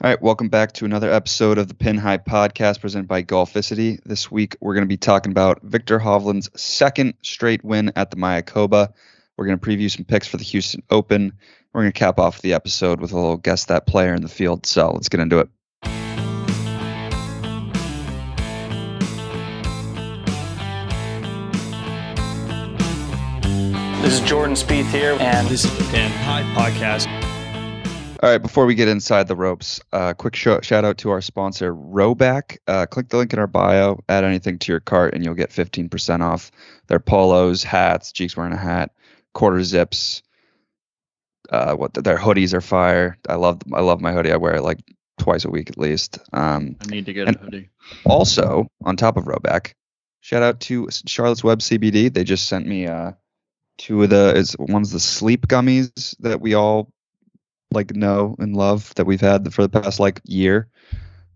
All right, welcome back to another episode of the Pin High Podcast presented by Golficity. This week we're going to be talking about Viktor Hovland's second straight win at the Mayakoba. We're going to preview some picks for the Houston Open. We're going to cap off the episode with a little guess that player in the field. So let's get into it. This is Jordan Spieth here, and This is the Pin High Podcast. All right, before we get inside the ropes, uh, quick sh- shout out to our sponsor, Rhoback. Uh, click the link in our bio, add anything to your cart, and you'll get 15% off their polos, hats. Jeek's wearing a hat, quarter zips. Uh, what their hoodies are fire. I love I love my hoodie. I wear it like twice a week at least. Um, I need to get a hoodie. also, on top of Rhoback, shout out to Charlotte's Web CBD. They just sent me uh, two of the is one's the sleep gummies that we all like know and love that we've had for the past like year.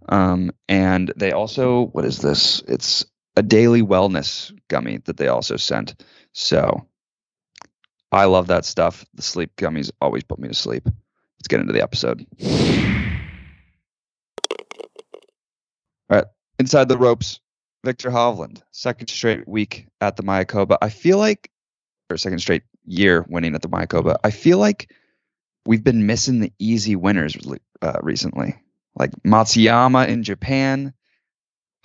Um, and they also what is this? It's a daily wellness gummy that they also sent. So I love that stuff. The sleep gummies always put me to sleep. Let's get into the episode. All right, inside the ropes, Viktor Hovland, second straight week at the Mayakoba. I feel like, or second straight year winning at the Mayakoba. I feel like we've been missing the easy winners uh, recently, like Matsuyama in Japan,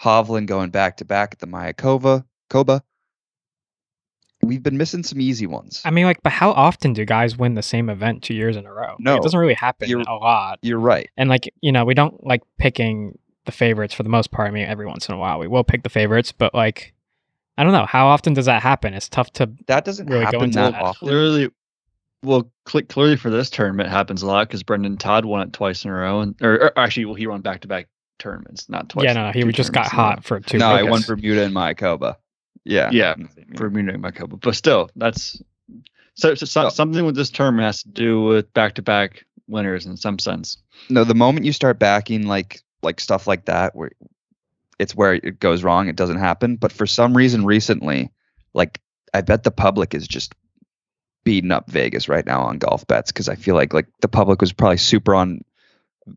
Hovland going back to back at the Mayakoba. Koba. We've been missing some easy ones. I mean, like, but how often do guys win the same event two years in a row? Like, No, it doesn't really happen you're- a lot. You're right. And like, you know, we don't like picking the favorites for the most part. I mean, every once in a while we will pick the favorites, but like, I don't know how often does that happen. It's tough to. That doesn't Really go happen into that that. often. Clearly, well, cl- clearly for this tournament happens a lot because Brendan Todd won it twice in a row, and or, or actually, well, he won back to back tournaments, not twice. yeah, no, no, he just got tournaments in a row. hot for two. No, I won Bermuda and Mayakoba. Yeah. Yeah, in the same year. for Munich Mayakoba, but still, that's so, so, so Oh. something with this tournament has to do with back to back winners in some sense. no the moment you start backing like like stuff like that where it's where it goes wrong it doesn't happen but for some reason recently like i bet the public is just beating up vegas right now on golf bets because i feel like like the public was probably super on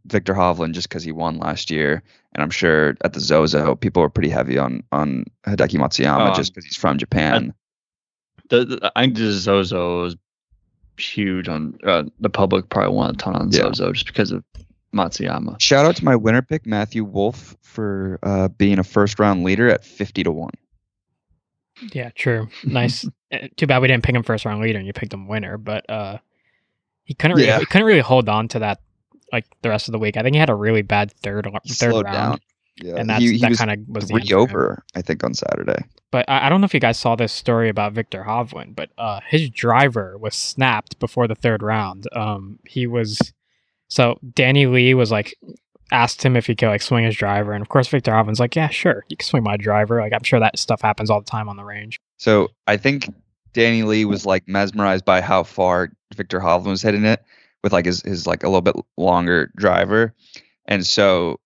viktor hovland just because he won last year and i'm sure at the zozo people were pretty heavy on on hideki matsuyama Um, just because he's from japan The, the I think the Zozo was huge on uh, the public. Probably won a ton on Yeah. Zozo just because of Matsuyama. shout out to my winner pick matthew wolff for uh, being a first round leader at 50 to 1 Yeah, true. Nice. Uh, Too bad we didn't pick him first round leader and you picked him winner, but uh, he couldn't really Yeah. he couldn't really hold on to that like the rest of the week. I think he had a really bad third He third round, down yeah and that's, he, he that kind of was the three end for him. over, I think, on Saturday. But I, I don't know if you guys saw this story about Viktor Hovland, but uh, his driver was snapped before the third round. Um, he was so Danny Lee was like asked him if he could like swing his driver, and of course Viktor Hovland's like, yeah, sure, you can swing my driver. Like I'm sure that stuff happens all the time on the range. So I think Danny Lee was like mesmerized by how far Viktor Hovland was hitting it with like his, his like a little bit longer driver. And so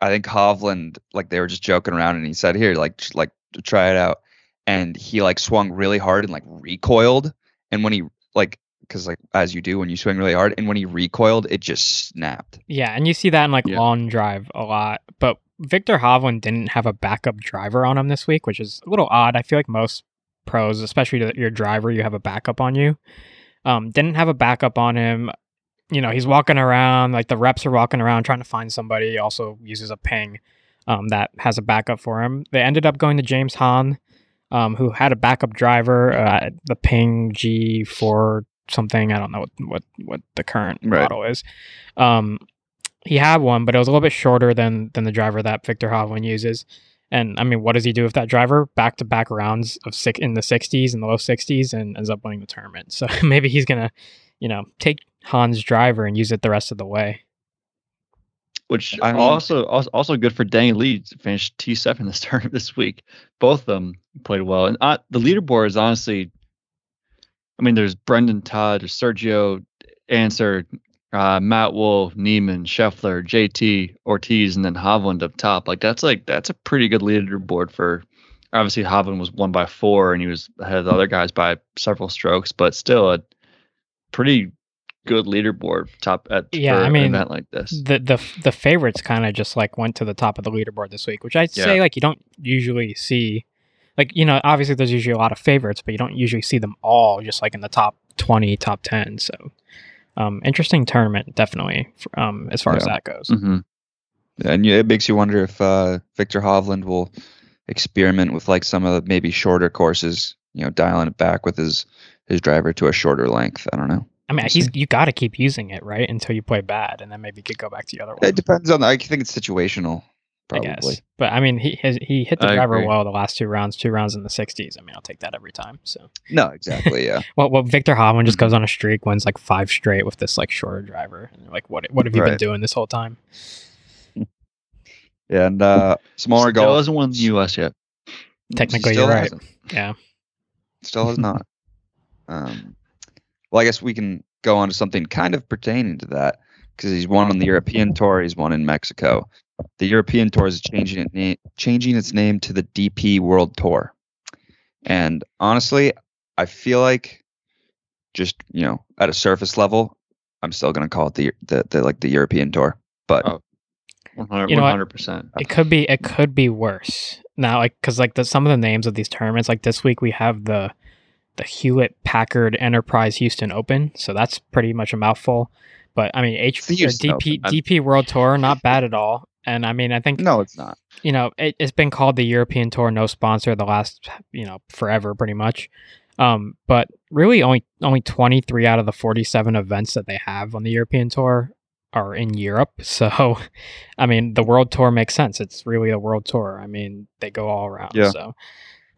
I think Hovland, like they were just joking around and he said, here, like, like try it out. And he like swung really hard and like recoiled. And when he like, cause like as you do when you swing really hard and when he recoiled, it just snapped. Yeah, and you see that in like Yeah. long drive a lot. But Viktor Hovland didn't have a backup driver on him this week, which is a little odd. I feel like most pros, especially to your driver, you have a backup on you. Um, didn't have a backup on him. You know, he's walking around, like the reps are walking around trying to find somebody. He also uses a ping um, that has a backup for him. They ended up going to James Hahn, um, who had a backup driver, uh, the ping G4 something. I don't know what, what, what the current Right. model is. Um, he had one, but it was a little bit shorter than than the driver that Viktor Hovland uses. And I mean, what does he do with that driver? Back to back rounds of six in the 60s and the low 60s, and ends up winning the tournament. So maybe he's gonna, you know, take Hahn's driver and use it the rest of the way. which I mean- also also also good for Danny Lee to finish T seven this tournament this week. Both of them played well, and uh, the leaderboard is honestly, I mean, there's Brendan Todd, there's Sergio Answer, uh, Matt Wolff, Niemann, Scheffler, JT Ortiz, and then Hovland up top. Like that's like that's a pretty good leaderboard for. Obviously, Hovland was won by four, and he was ahead of the other guys by several strokes, but still a pretty good leaderboard top at Yeah, I an mean, event like this. the the the favorites kind of just like went to the top of the leaderboard this week, which I'd say like you don't usually see. Like you know, obviously there's usually a lot of favorites, but you don't usually see them all just like in the top twenty, top ten. So, um, interesting tournament definitely um as far as that goes. hmm And it makes you wonder if uh, Viktor Hovland will experiment with like some of the maybe shorter courses, you know, dialing it back with his his driver to a shorter length. I don't know. I mean, he's you got to keep using it right until you play bad, and then maybe you could go back to the other one. It depends on. I think it's situational. I guess, but I mean, he has, he hit the I driver agree. well the last two rounds, two rounds in the 60s. I mean, I'll take that every time. So, No, exactly. Yeah. well, well Viktor Hovland just Mm-hmm. goes on a streak, wins like five straight with this like shorter driver, and like, what what have you been doing this whole time? Yeah, and uh, smaller Still golf hasn't won the U.S. yet. Technically, still you're right. hasn't. Yeah. Still has not. Um, well, I guess we can go on to something kind of pertaining to that because he's won on the European Tour. He's won in Mexico. The European Tour is changing it na- changing its name to the DP World Tour. And honestly, I feel like just you know at a surface level, I'm still gonna call it the the, the like the European Tour. But Oh. 100 You know what? percent. It could be it could be worse now, like because like the some of the names of these tournaments, like this week we have the the Hewlett Packard Enterprise Houston Open, so that's pretty much a mouthful. But I mean, H It's the DP Open. DP World Tour, not bad at all. And I mean, I think no, it's not. you know it, it's been called the European Tour, no sponsor the last you know forever, pretty much. Um, but really, only only twenty three out of the forty seven events that they have on the European Tour are in Europe. So, I mean, the World Tour makes sense. It's really a World Tour. I mean, they go all around. Yeah. So,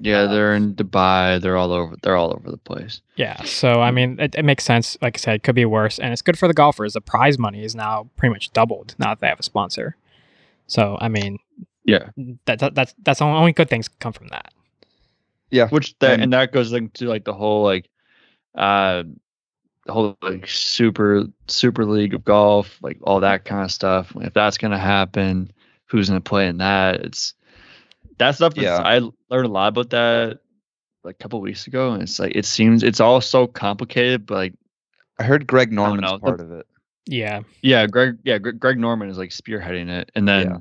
Yeah, they're in Dubai. They're all over. They're all over the place. yeah. So, I mean, it, it makes sense. Like I said, it could be worse, and it's good for the golfers. The prize money is now pretty much doubled now that they have a sponsor. So, I mean, Yeah, that, that that's that's the only good things come from that. Yeah. which that And- and, that goes into like the whole like, uh, the whole like super super league of golf, like all that kind of stuff. If that's gonna happen, who's gonna play in that? It's that stuff. Yeah. I learned a lot about that like a couple weeks ago, and it's like it seems it's all so complicated, but like I heard Greg Norman's know, the- part of it. Yeah. Yeah, Greg. Yeah, Greg, Norman is like spearheading it, and then Yeah.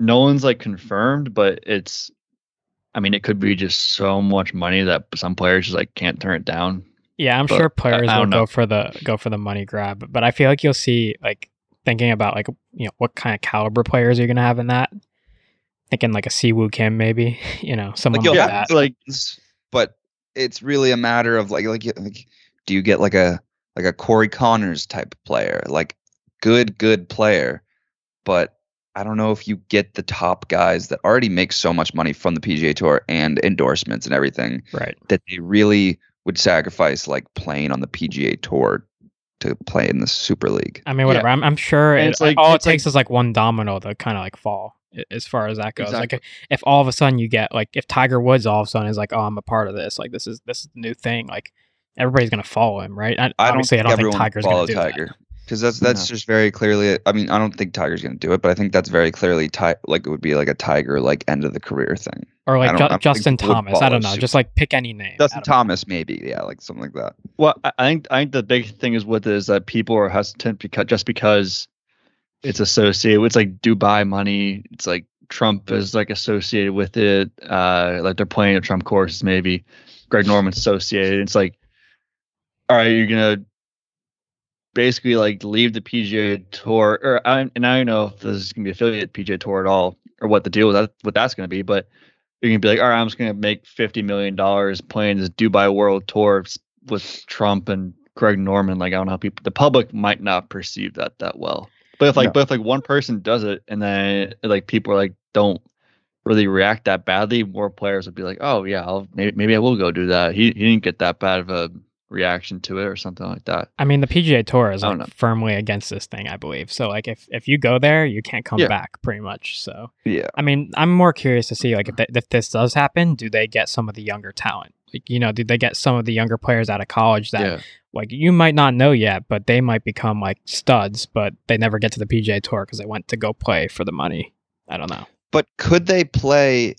no one's like confirmed, but it's. I mean, it could be just so much money that some players just like can't turn it down. Yeah, I'm But sure players I will don't go for the go for the money grab, but I feel like you'll see like thinking about like you know what kind of caliber players you're gonna have in that. Thinking like a Siwoo Kim maybe, you know, someone you'll like have that. like but it's really a matter of like like, like do you get like a like a Corey Conners type player like good good player but I don't know if you get the top guys that already make so much money from the PGA Tour and endorsements and everything Right. that they really would sacrifice like playing on the PGA Tour to play in the Super League. I mean, whatever. I'm, I'm sure it, it's like- all it it's like- takes is like one domino to kind of like fall as far as that goes. Exactly. Like if all of a sudden you get like if Tiger Woods all of a sudden is like, oh, I'm a part of this. Like this is this is the new thing. Like everybody's gonna follow him, right? I, I don't obviously, think I don't think everyone would Tiger's gonna do Tiger that. because that's that's just very clearly. I mean, I don't think Tiger's going to do it, but I think that's very clearly ti- like it would be like a Tiger like end of the career thing. Or like Ju- I don't think Justin Thomas. I don't know. suit. Just like pick any name. Justin I don't know. Thomas, maybe, yeah, like something like that. Well, I I think I think the big thing is with it is that people are hesitant because just because it's associated with it's like Dubai money. It's like Trump is like associated with it. Uh, like they're playing at Trump courses, maybe. Greg Norman's associated. It's like, all right, you're gonna basically like leave the PGA Tour, or I, and I don't know if this is gonna be affiliate PGA Tour at all, or what the deal with that, what that's gonna be, but you're gonna be like, all right, I'm just gonna make fifty million dollars playing this Dubai World Tour with Trump and Greg Norman. Like, I don't know how people, the public might not perceive that that well. But if like, No. but if like one person does it and then like people are like don't really react that badly, more players would be like, oh yeah, I'll maybe maybe I will go do that. He he didn't get that bad of a reaction to it or something like that. I mean, the PGA Tour is like know. firmly against this thing, I believe. So like if if you go there, you can't come Yeah. back, pretty much. So Yeah, I mean, I'm more curious to see like if, th- if this does happen, do they get some of the younger talent? Like you know, do they get some of the younger players out of college that yeah. like you might not know yet, but they might become like studs, but they never get to the PGA Tour because they went to go play for the money. I don't know. but could they play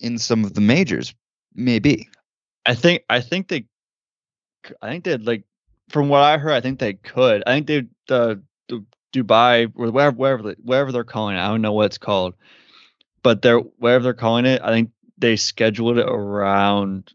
in some of the majors? Maybe. I think I think they I think they'd like from what I heard, I think they could. I think they the, the Dubai or wherever wherever they- wherever they're calling it. I don't know what it's called, but they're wherever they're calling it. I think they scheduled it around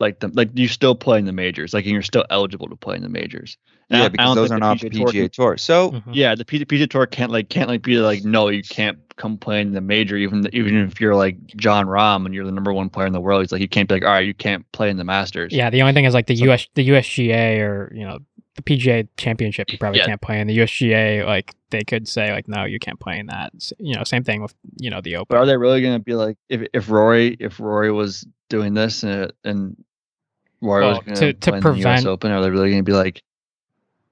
like the like you still play in the majors, like and you're still eligible to play in the majors. And Yeah, I because don't those are not the PGA Tour. So Mhm. yeah, the P- PGA Tour can't like can't like be like no, you can't come play in the major even even if you're like Jon Rahm and you're the number one player in the world. He's like you can't be like all right, you can't play in the Masters. Yeah, the only thing is like the So- US, the USGA, or you know, the PGA Championship, you probably Yeah. can't play in. The USGA, like they could say like, no, you can't play in that. You know, same thing with you know the Open. But are they really going to be like if if Rory if Rory was doing this and and Rory was going to- to in the US prevent- Open, are they really going to be like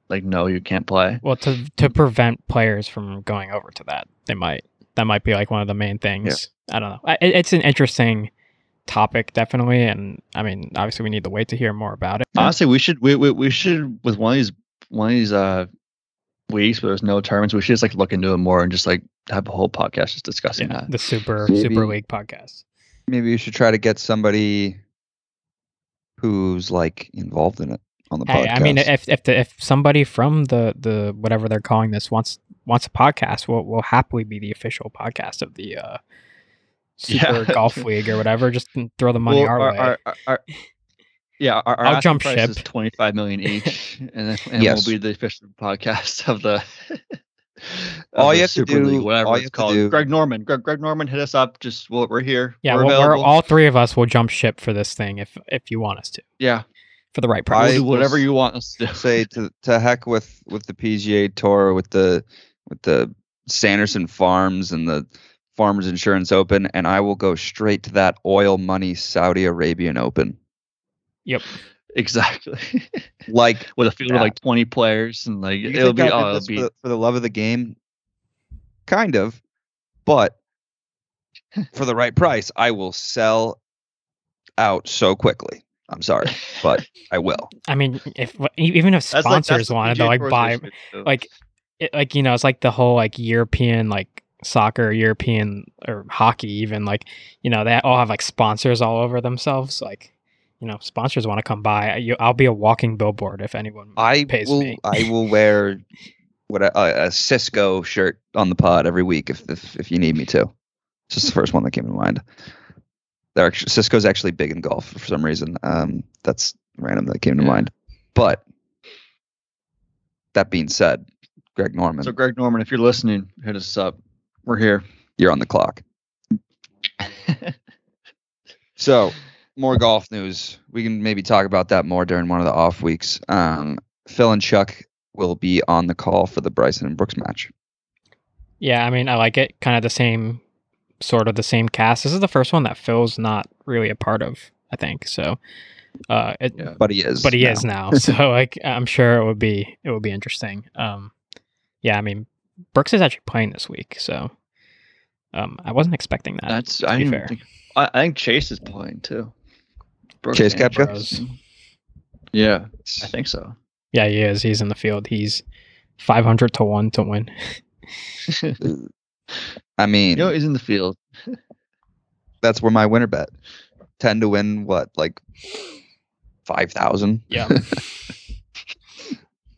like no, you can't play? Well, to to prevent players from going over to that, they might. That might be like one of the main things. I don't know. I, it- it's an interesting topic, definitely, and I mean, obviously, we need to wait to hear more about it. Honestly, we should we, we we should with one of these one of these uh weeks where there's no tournaments, we should just like look into it more and just like have a whole podcast just discussing Yeah, that. the Super Maybe- Super League podcast. maybe you should try to get somebody who's like involved in it on the Hey, podcast. I mean, if if the, if somebody from the the whatever they're calling this wants wants a podcast, we'll we'll happily be the official podcast of the uh, Super Yeah. Golf League or whatever. Just throw the money Well, our, way. our- our- yeah, our, our I'll jump price ship. is twenty five million each, and then and Yes. we'll be the official podcast of the. of All the you have to do- League, whatever all it's called. do- Greg Norman, Greg, Greg Norman, hit us up. Just we're, we're here. yeah, we're well, we're, all three of us will jump ship for this thing if if you want us to yeah, for the right price. we'll do whatever you want us to say to to heck with with the PGA Tour, with the with the Sanderson Farms and the Farmers Insurance Open, and I will go straight to that oil money Saudi Arabian Open. Yep. exactly. Like With a field Yeah. of like twenty players and like you it'll be oh, it'll be for, the, for the love of the game, kind of, but for the right price, I will sell out so quickly. I'm sorry, but I will. I mean, if e- even if That's like- that's sponsors the wanted to like buy issue, like it, like you know it's like the whole like European like soccer, European or hockey even like you know they all have like sponsors all over themselves. Like you know sponsors want to come by. You, I'll be a walking billboard if anyone I pays will. me. I will wear what a, a, a Cisco shirt on the pod every week if if, if you need me to. It's just the first one that came to mind. They're actually, Cisco's actually big in golf for some reason. Um, that's random that came to Yeah. mind. But that being said, Greg Norman, so Greg Norman, if you're listening, hit us up. We're here. you're on the clock. So, more golf news. We can maybe talk about that more during one of the off weeks. Um, Phil and Chuck will be on the call for the Bryson and Brooks match. Yeah, I mean I like it. Kind of the same sort of the same cast. This is the first one that Phil's not really a part of. I think so. Uh, it, Yeah. But he is. but he now. is now. So like I'm sure it would be it would be interesting. Um yeah, I mean Brooks is actually playing this week, so um I wasn't expecting that. That's to I be didn't fair. think. I, I think Chase is playing too. Brooks Chase and Yeah, I think so. Yeah, he is. He's in the field. He's 500 to 1 to win. I mean, You know, he's in the field. that's where my winner bet. Ten to win what, like five thousand? Yeah.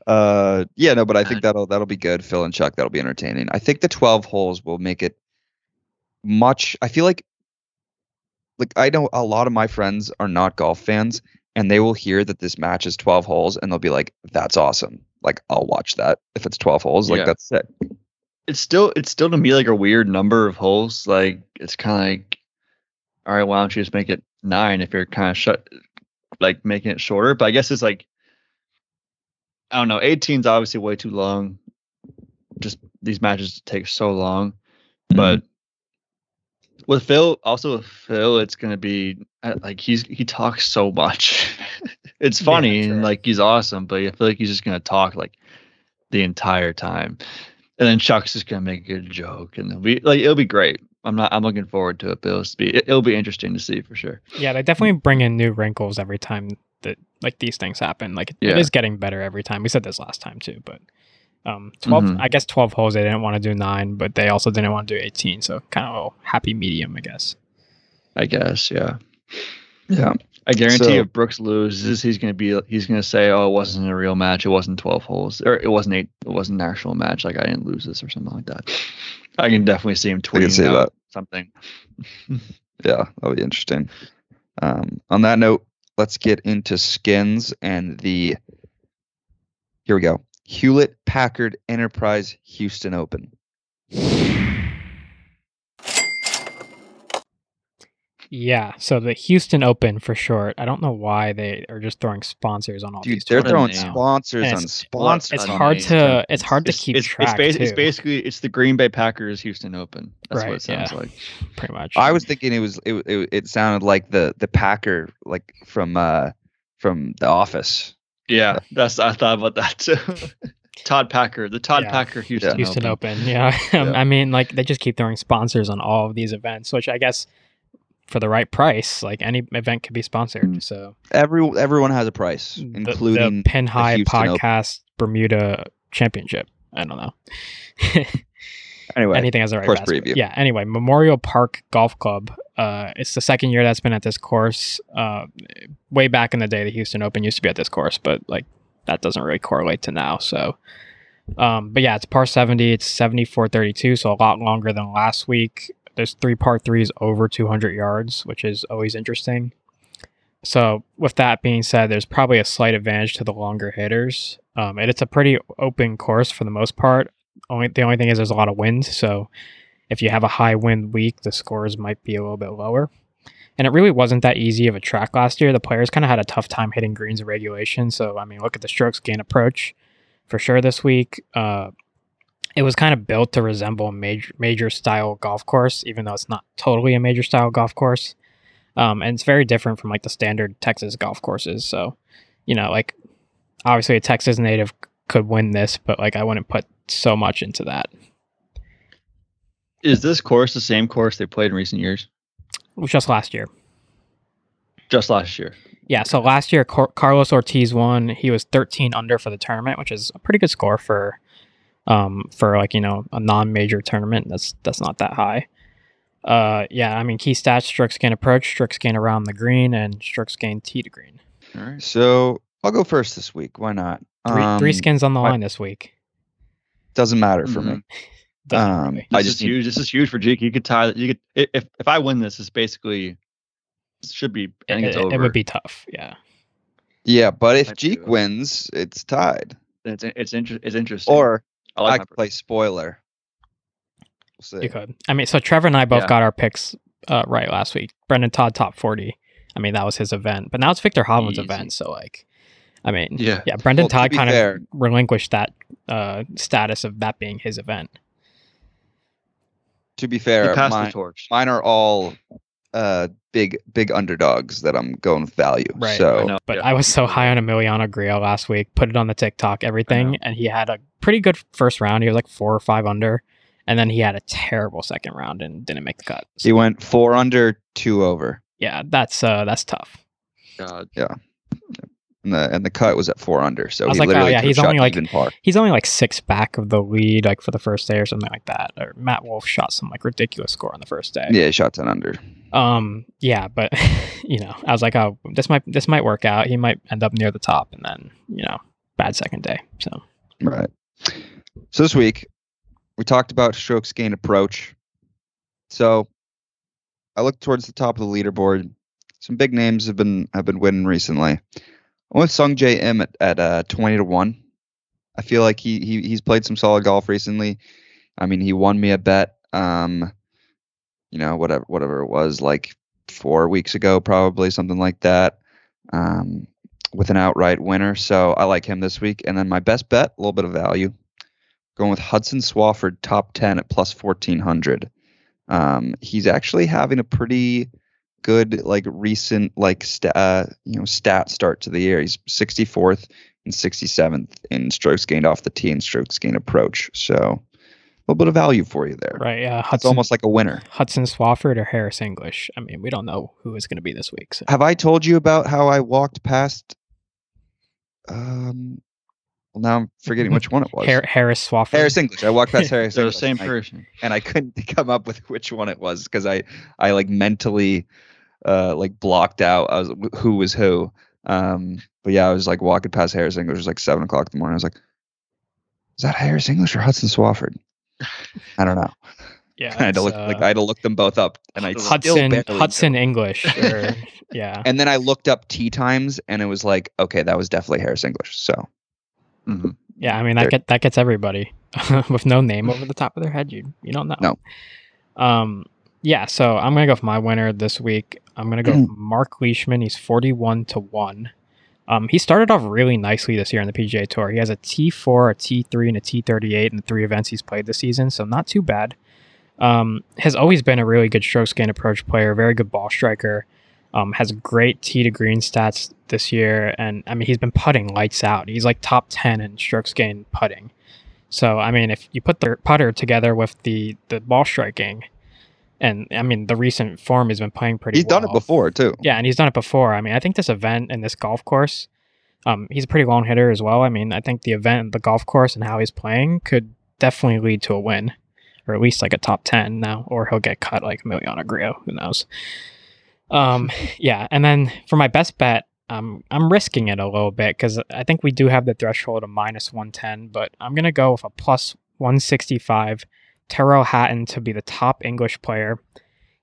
Uh, yeah, no, but I think that'll that'll be good. Phil and Chuck, that'll be entertaining. I think the twelve holes will make it much. I feel like, like I know a lot of my friends are not golf fans, and they will hear that this match is twelve holes, and they'll be like, "That's awesome! Like I'll watch that if it's twelve holes. Like Yeah. that's sick." It's still it's still to me like a weird number of holes. Like it's kind of like, all right, why don't you just make it nine if you're kind of shut, like making it shorter? But I guess it's like, I don't know. 18 is obviously way too long. Just these matches take so long. but with Phil, also with Phil, it's gonna be uh, like he's he talks so much. it's funny sure. and like he's awesome, but I feel like he's just gonna talk like the entire time, and then Chuck's just gonna make a good joke, and it'll be like it'll be great. I'm not. I'm looking forward to it. But it'll be it, it'll be interesting to see for sure. yeah, they definitely bring in new wrinkles every time that like these things happen. Like it Yeah. is getting better every time. We said this last time too, but um 12 Mhm. I guess 12 holes they didn't want to do 9, but they also didn't want to do 18, so kind of a happy medium, I guess. I guess. Yeah. Yeah. I guarantee So- if Brooks loses, he's gonna be he's gonna say, "Oh, it wasn't a real match. It wasn't twelve holes, or it wasn't eight. It wasn't an actual match. Like I didn't lose this or something like that." I can definitely see him tweeting see out that. something. Yeah, that'll be interesting. Um, on that note, let's get into skins and the. Here we go. Hewlett Packard Enterprise Houston Open. Yeah, so the Houston Open for short. I don't know why they are just throwing sponsors on all Dude, these. they're throwing now. sponsors And on it's- sponsors. It's hard to it's hard to It's, keep it's, track it's, bas- too. it's basically it's the Green Bay Packers Houston Open. That's what it sounds yeah. like. pretty much. I was thinking it was it, it, it sounded like the the Packer like from uh from The Office. Yeah, that's I thought about that too. Todd Packer, the Todd Yeah. Packer Houston, Houston Open. Open. Yeah. Um, Yeah. I mean, like they just keep throwing sponsors on all of these events, which I guess for the right price, like any event could be sponsored. Mm. So Every everyone has a price, the, including the Pin High Houston Open. Podcast Bermuda Championship. I don't know. anyway. Anything has a right course basket. preview. Yeah. Anyway, Memorial Park Golf Club. Uh, it's the second year that's been at this course. Uh, way back in the day, the Houston Open used to be at this course, but like that doesn't really correlate to now. So, um, but yeah, it's par 70. It's 7432, so a lot longer than last week. There's three par threes over 200 yards, which is always interesting. So, with that being said, there's probably a slight advantage to the longer hitters. Um, and it's a pretty open course for the most part. Only the only thing is there's a lot of wind, so if you have a high wind week, the scores might be a little bit lower. And it really wasn't that easy of a track last year. The players kind of had a tough time hitting greens in regulation. So I mean, look at the strokes gain approach for sure this week. Uh, it was kind of built to resemble a major major style golf course, even though it's not totally a major style golf course. Um, and it's very different from like the standard Texas golf courses. So, you know, like obviously a Texas native could win this, but like I wouldn't put so much into that. Is this course the same course they played in recent years? Just last year. Just last year. Yeah, so last year Car- Carlos Ortiz won. He was 13 under for the tournament, which is a pretty good score for um for like, you know, a non-major tournament. That's that's not that high. Uh yeah, I mean key stats strokes gain approach, strokes gain around the green and strokes gain tee to green. All right. So I'll go first this week. Why not? Three, three Um, skins on the my- line this week. Doesn't matter for me. Doesn't Um, really. I just is huge. This is huge for Jake. You could tie. You could if if I win this, it's basically it should be. I think it, it's over. it would be tough. Yeah. Yeah, but if I Jeek wins, it's tied. It's it's inter- it's interesting. Or I I, like my could play spoiler. We'll see. You could. I mean, so Trevor and I both Yeah. got our picks uh, right last week. Brendan Todd top 40. I mean, that was his event, but now it's Viktor Hovland's event. So like, I mean, Yeah. yeah. Brendan Well, Todd be kind fair- of relinquished that uh, status of that being his event. To be fair, passed the mine, torch. mine are all uh big big underdogs that I'm going with value. Right, So I know. But Yeah. I was so high on Emiliano Grillo last week. Put it on the TikTok, everything, and he had a pretty good first round. He was like four or five under, and then he had a terrible second round and didn't make the cut. So, he went four under, two over. yeah, that's uh, that's tough. God. And the and the cut was at four under. So I was like, oh, yeah, he's only, like- par. He's only like six back of the lead, like for the first day or something like that. Or Matt Wolff shot some like ridiculous score on the first day. Yeah, he shot ten under. Um, yeah, but you know, I was like, oh, this might this might work out. He might end up near the top, and then you know, bad second day. So Right. So this week we talked about strokes gain approach. So I looked towards the top of the leaderboard. Some big names have been have been winning recently. I went with Sungjae Im at, at uh, twenty to one. I feel like he, he he's played some solid golf recently. I mean, he won me a bet. Um, you know, whatever whatever it was, like four weeks ago, probably something like that. Um, with an outright winner. So I like him this week. And then my best bet, a little bit of value, going with Hudson Swafford, top 10 at plus 1400. Um, he's actually having a pretty good, like recent, like, sta- uh, you know, stat start to the year. He's 64th and 67th in strokes gained off the tee and strokes gained approach. So a little bit of value for you there. right, yeah, It's Hudson almost like a winner. Hudson Swafford or Harris English. I mean, we don't know who is going to be this week. So. Have I told you about how I walked past? Um, well, now I'm forgetting which one it was. Har- Harris Swafford. Harris English. I walked past Harris They're the same and I- person. and I couldn't come up with which one it was because I I like mentally uh, like blocked out. I was who was who. Um, but yeah, I was like walking past Harris English. It was like seven o'clock in the morning. I was like, "Is that Harris English or Hudson Swafford?" I don't know. Yeah, I had to look uh, like I had to look them both up, and I still Hudson barely knew. Hudson English. Or, yeah, And then I looked up tea times, and it was like, okay, that was definitely Harris English. So Mhm. yeah. I mean that get that gets everybody with no name over the top of their head. You you don't know. No. Um. Yeah. So I'm gonna go with my winner this week. I'm gonna go Mm. with Mark Leishman. He's 41 to one. Um, he started off really nicely this year on the PGA Tour. He has a T4, a T3, and a T38 in the three events he's played this season, so not too bad. Um, has always been a really good stroke gain approach player, very good ball striker. Um, has great tee to green stats this year, and I mean he's been putting lights out. He's like top ten in strokes gained putting. So I mean, if you put the putter together with the the ball striking, and I mean the recent form has been playing pretty. he's done it before too. Yeah, and he's done it before. I mean, I think this event and this golf course, um, he's a pretty long hitter as well. I mean, I think the event, the golf course, and how he's playing could definitely lead to a win, or at least like a top ten now, or he'll get cut like Emiliano Grillo. Who knows? Um, yeah, and then for my best bet, um, I'm risking it a little bit because I think we do have the threshold of minus one ten, but I'm gonna go with a plus one sixty five. Tyrrell Hatton to be the top English player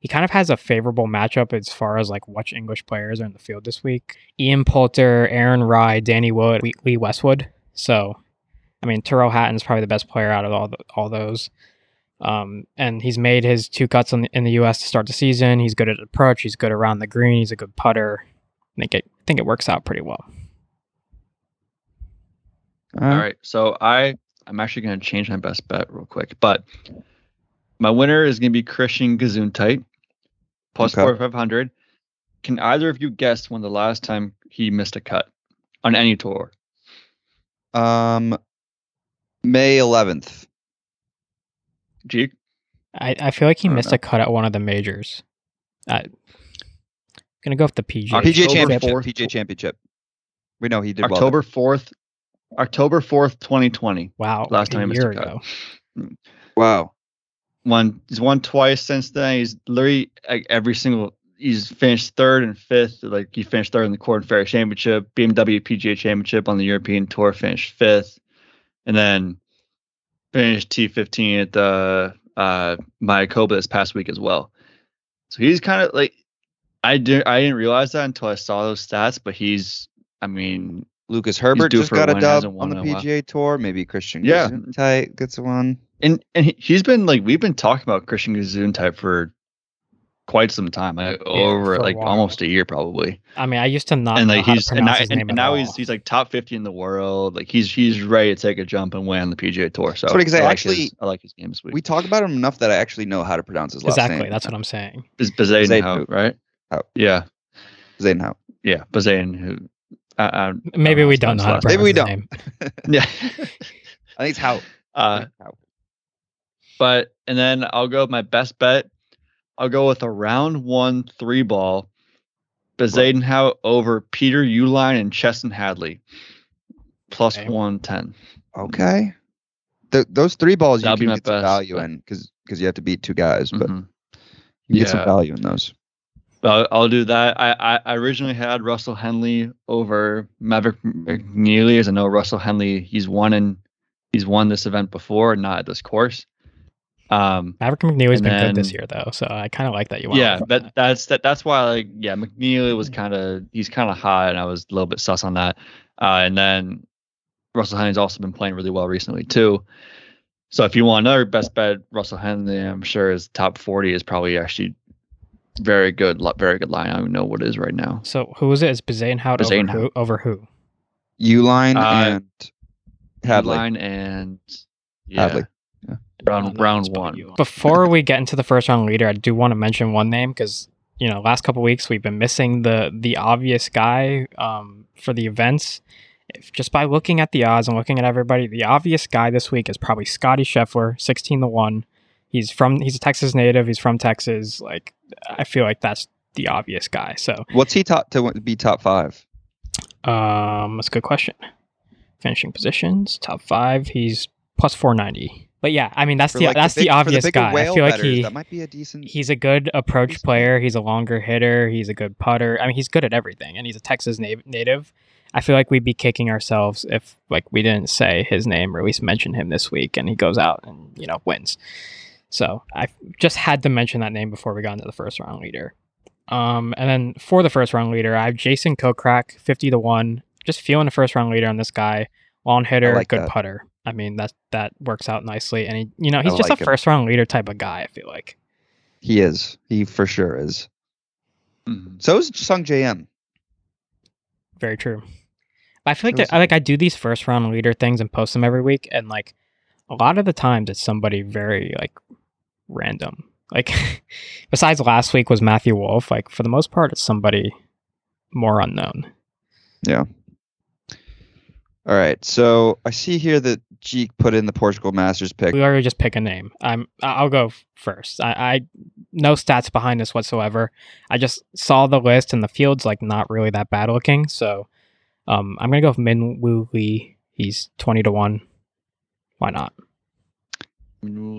he kind of has a favorable matchup as far as like which English players are in the field this week. Ian Poulter, Aaron Rai, Danny Wood, Lee- Westwood. So, I mean, Tyrrell Hatton's probably the best player out of all the, all those. Um, and he's made his two cuts in the, in the U.S. to start the season. He's good at approach. He's good around the green. He's a good putter. I think it, I think it works out pretty well. Uh, All right. So I I'm actually going to change my best bet real quick, but my winner is going to be Christiaan Bezuidenhout plus Okay. 4500. Can either of you guess when the last time he missed a cut on any tour? Um, May 11th. G. I, I feel like he I missed know. a cut at one of the majors. I'm gonna go with the PGA. October PGA Championship. 4th. PGA Championship. We know he did. October 4th. October 4th, 2020. Wow, Last time a he missed year a cut. ago. Hmm. Wow. Won he's won twice since then. He's literally like, every single he's finished third and fifth. Like he finished third in the Corn Ferry Championship, BMW PGA Championship on the European Tour, finished fifth, and then finished T15 at the uh Mayakoba this past week as well. So he's kind of like I didn't I didn't realize that until I saw those stats, but he's I mean Lucas Herbert just got a dub on the in a while. PGA Tour. Maybe Christian Yeah. Tight gets one. and and he, he's been like we've been talking about Christiaan Bezuidenhout for quite some time, like over for a like almost a year probably. I mean, I used to not and know like how he's to and, pronounce now, his and, name and now all. he's he's like top fifty in the world. Like he's he's ready to take a jump and win the PGA Tour. So It's funny 'cause I like actually- his, I like his game this week. We talk about him enough that I actually know how to pronounce his last exactly. name. Exactly, that's what I'm saying. is Bazaine Zayn right? Hout. Yeah, Zayn yeah, Bazaine who. Uh, uh, Maybe we don't know how to Maybe we pronounce his don't. Yeah. I think it's how. uh, But and then I'll go with my best bet. I'll go with a round one three ball. Bezuidenhout over Peter Uihlein and Chesson Hadley. Plus Okay. one ten. Okay. Th- those three balls That'll you my can get some value but- in because because you have to beat two guys, but Mhm. you can get some value in those. I'll, I'll do that. I, I I originally had Russell Henley over Maverick McNealy, as I know Russell Henley he's won and he's won this event before, not at this course. Um, Maverick McNealy's And been good this year though, so I kind of like that you. went yeah, with that that's that that's why like yeah, McNeely was kind of he's kind of hot, and I was a little bit sus on that. Uh, and then Russell Henley's also been playing really well recently too. So if you want another best bet, Russell Henley, I'm sure his top 40 is probably actually very good, very good line. I don't know what it is right now. So who is it? Is Bazanehout over Bazanehout. who? Over who? Uihlein Uh, and Hadley. Line and yeah, Hadley. Round round one. Before we get into the first round leader, I do want to mention one name because you know last couple weeks we've been missing the the obvious guy um, for the events. If, just by looking at the odds and looking at everybody, the obvious guy this week is probably Scottie Scheffler, sixteen to one. He's from he's a Texas native. He's from Texas. Like I feel like that's the obvious guy. So What's he top to be top five? um, that's a good question. Finishing positions, top five. He's plus four ninety. But yeah, I mean that's For, the like, that's the, big- for obvious bigger guy. I feel like betters, he that might be a decent. he's a good approach player. He's a longer hitter. He's a good putter. I mean, he's good at everything, and he's a Texas na- native. I feel like we'd be kicking ourselves if like we didn't say his name or at least mention him this week, and he goes out and you know wins. So I just had to mention that name before we got into the first round leader. Um, and then for the first round leader, I have Jason Kokrak, fifty to one. Just feeling the first round leader on this guy. Long hitter, like good that. putter. I mean that that works out nicely, and he, you know, he's I just like a him. first round leader type of guy. I feel like. He is. He for sure is. Mhm. So is Sungjae Im. Very true. But I feel like Those that, I like I do these first round leader things and post them every week, and like a lot of the times it's somebody very like random. Like besides last week was Matthew Wolff. Like for the most part, it's somebody more unknown. Yeah. All right. So I see here that Jeek put in the Portugal Masters pick. We already just pick a name. I'm I- I'll go first. I, I no stats behind this whatsoever. I just saw the list and the field's like not really that bad looking. So um, I'm gonna go with Min Woo Lee. He's twenty to one. Why not?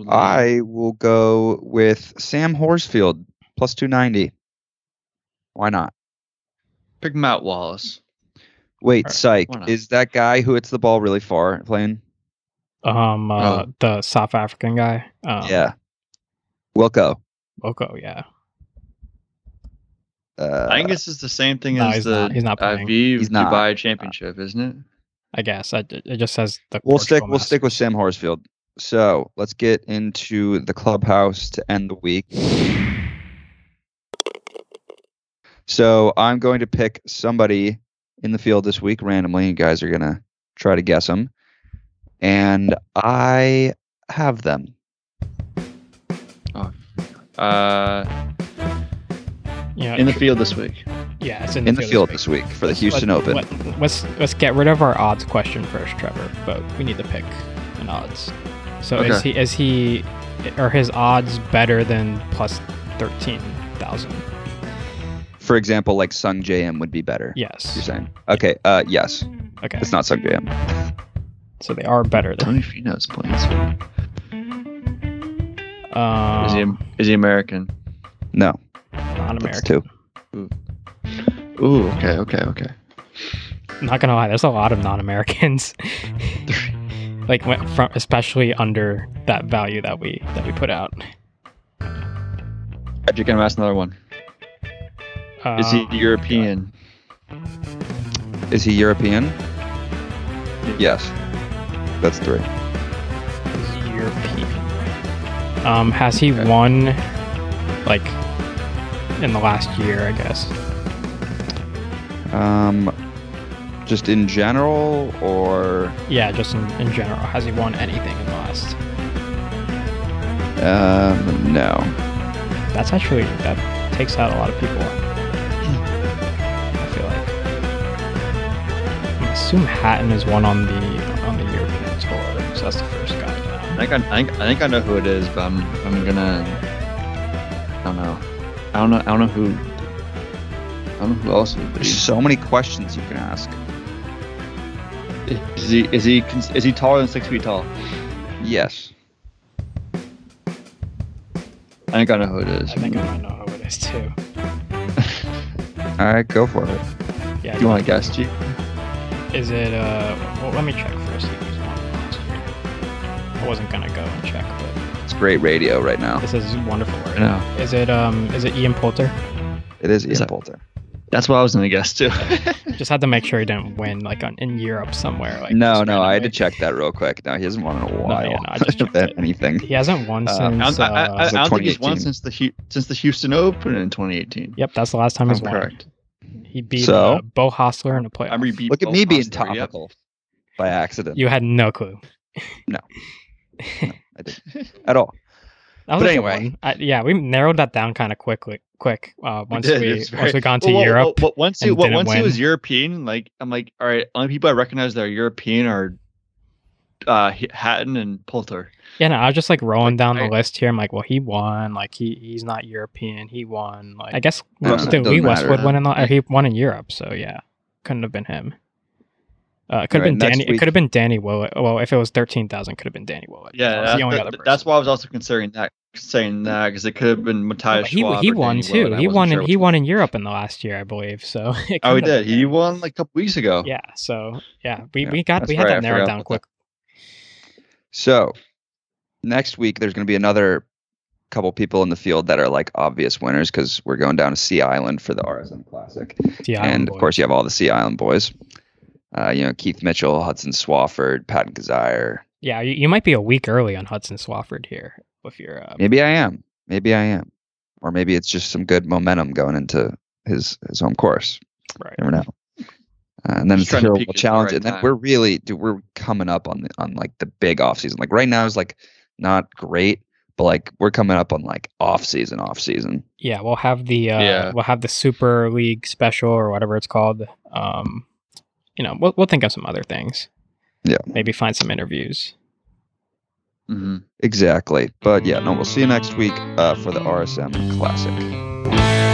I will go with Sam Horsfield plus 290. Why not? pick Matt Wallace. Wait, Alright, psych. Is that guy who hits the ball really far playing? Um, uh, Oh. the South African guy. Um, yeah. Wilco. Boko. Yeah. Uh, I think this is the same thing no, as he's the not- he's not playing. Aviv He's not. Dubai Championship, isn't it? I guess I, it just says the. we'll stick. Portugal We'll stick with Sam Horsfield. So let's get into the clubhouse to end the week. So I'm going to pick somebody in the field this week randomly. You guys are gonna try to guess them, and I have them. Oh, Uh, Yeah, in the field this week. yeah, it's in, In the field this this week for the Let's- Houston let- Open. let- let's let's get rid of our odds question first, Trevor. But we need to pick an odds. So is he is he are his odds better than plus thirteen thousand? For example, like Sungjae Im would be better. Yes. You're saying? Okay. Uh, yes. Okay. It's not Sungjae Im. So they are better than. Tony Finau's playing this week. Is he Um, is he American? No. not That's American. two. Ooh, okay, okay, okay. I'm not gonna lie, there's a lot of non-Americans. like went from especially under that value that we that we put out. Patrick, I'm asking another one. Is he Um, European? Is he European? Yes. That's three. European. Um, has he Okay. won like in the last year? I guess. Um, just in general, or Yeah, just in, in general, has he won anything in the last? um, no. That's actually that takes out a lot of people. I feel like. I assume Hatton is one on the that's the first guy I think I, I think I think I know who it is, but I'm I'm gonna. I don't know. I don't know. I don't know who. I don't know who else it would be. There's so many questions you can ask. Is he is he is he taller than six feet tall? Yes. I think I know who it is. I think I might know who it is too. All right, go for it. Yeah. Do you want to guess, G? Is it? Uh, well, let me check wasn't gonna go and check, but It's great radio right now. this is wonderful. Right? I know. Is it? Um, is it Ian Poulter? It is Ian Is that- Poulter. That's what I was gonna guess too. Just had to make sure he didn't win like on, in Europe somewhere. Like no, just no, I had to randomly. check that real quick. No, he hasn't won in a while. yeah, no, I just checked it. anything. He hasn't won Uh, I since. don't, I, I, I, uh, I don't think he's won 2018. since the Hu- since the Houston Open in 2018. Yep, that's the last time he's I'm won. correct. He beat So? uh, Beau Hossler in the playoff. I'm repeat. Look at Bo me being Hossler, yep. topical by accident. You had no clue. No. I didn't at all. But anyway. I, yeah, we narrowed that down kind of quickly. Quick, uh, once we it's once we gone to Well, well, Europe. well, once he, well, once he was. European, like I'm like, all right, only people I recognize that are European are uh, Hatton and Poulter. Yeah, no, I was just like rolling Like, down I- the list here. I'm like, well, he won. Like he he's not European. He won. Like I guess No, West- it Lee Westwood win in the, he won in Europe. So yeah, couldn't have been him. Uh, it could have Alright, been next Danny. It could have been Danny Willett. Well, if it was thirteen thousand, could have been Danny Willett. Yeah, That was that- the only that- other that's why I was also considering that, saying that because it could have been Yeah, Matthias but he Schwab he or won Danny too. Willett, He won sure in he won in Europe in the last year, I believe. So it Oh, he did. been- He won like a couple weeks ago. Yeah. So yeah, we, Yeah, we got we had right, that narrowed down about quick. So next week there's going to be another couple people in the field that are like obvious winners because we're going down to Sea Island for the RSM Classic, Yeah, and of course you have all the Sea Island boys. Uh, you know Keith Mitchell, Hudson Swafford, Patton Kizzire. yeah, you, you might be a week early on Hudson Swafford here with your. Uh, Maybe I am. Maybe I am. Or maybe it's just some good momentum going into his his home course. right. Never know. Uh, and then Just it's a trying to Hero peak World at the challenge, right and then time. we're really, dude, we're coming up on the on like the big off season. Like right now is like not great, but like we're coming up on like off season, off season. Yeah, we'll have the uh, Yeah. we'll have the Super League special or whatever it's called. Um, you know, we'll we'll think of some other things. Yeah. Maybe find some interviews. hmm Exactly. But yeah, no, we'll see you next week uh, for the RSM Classic.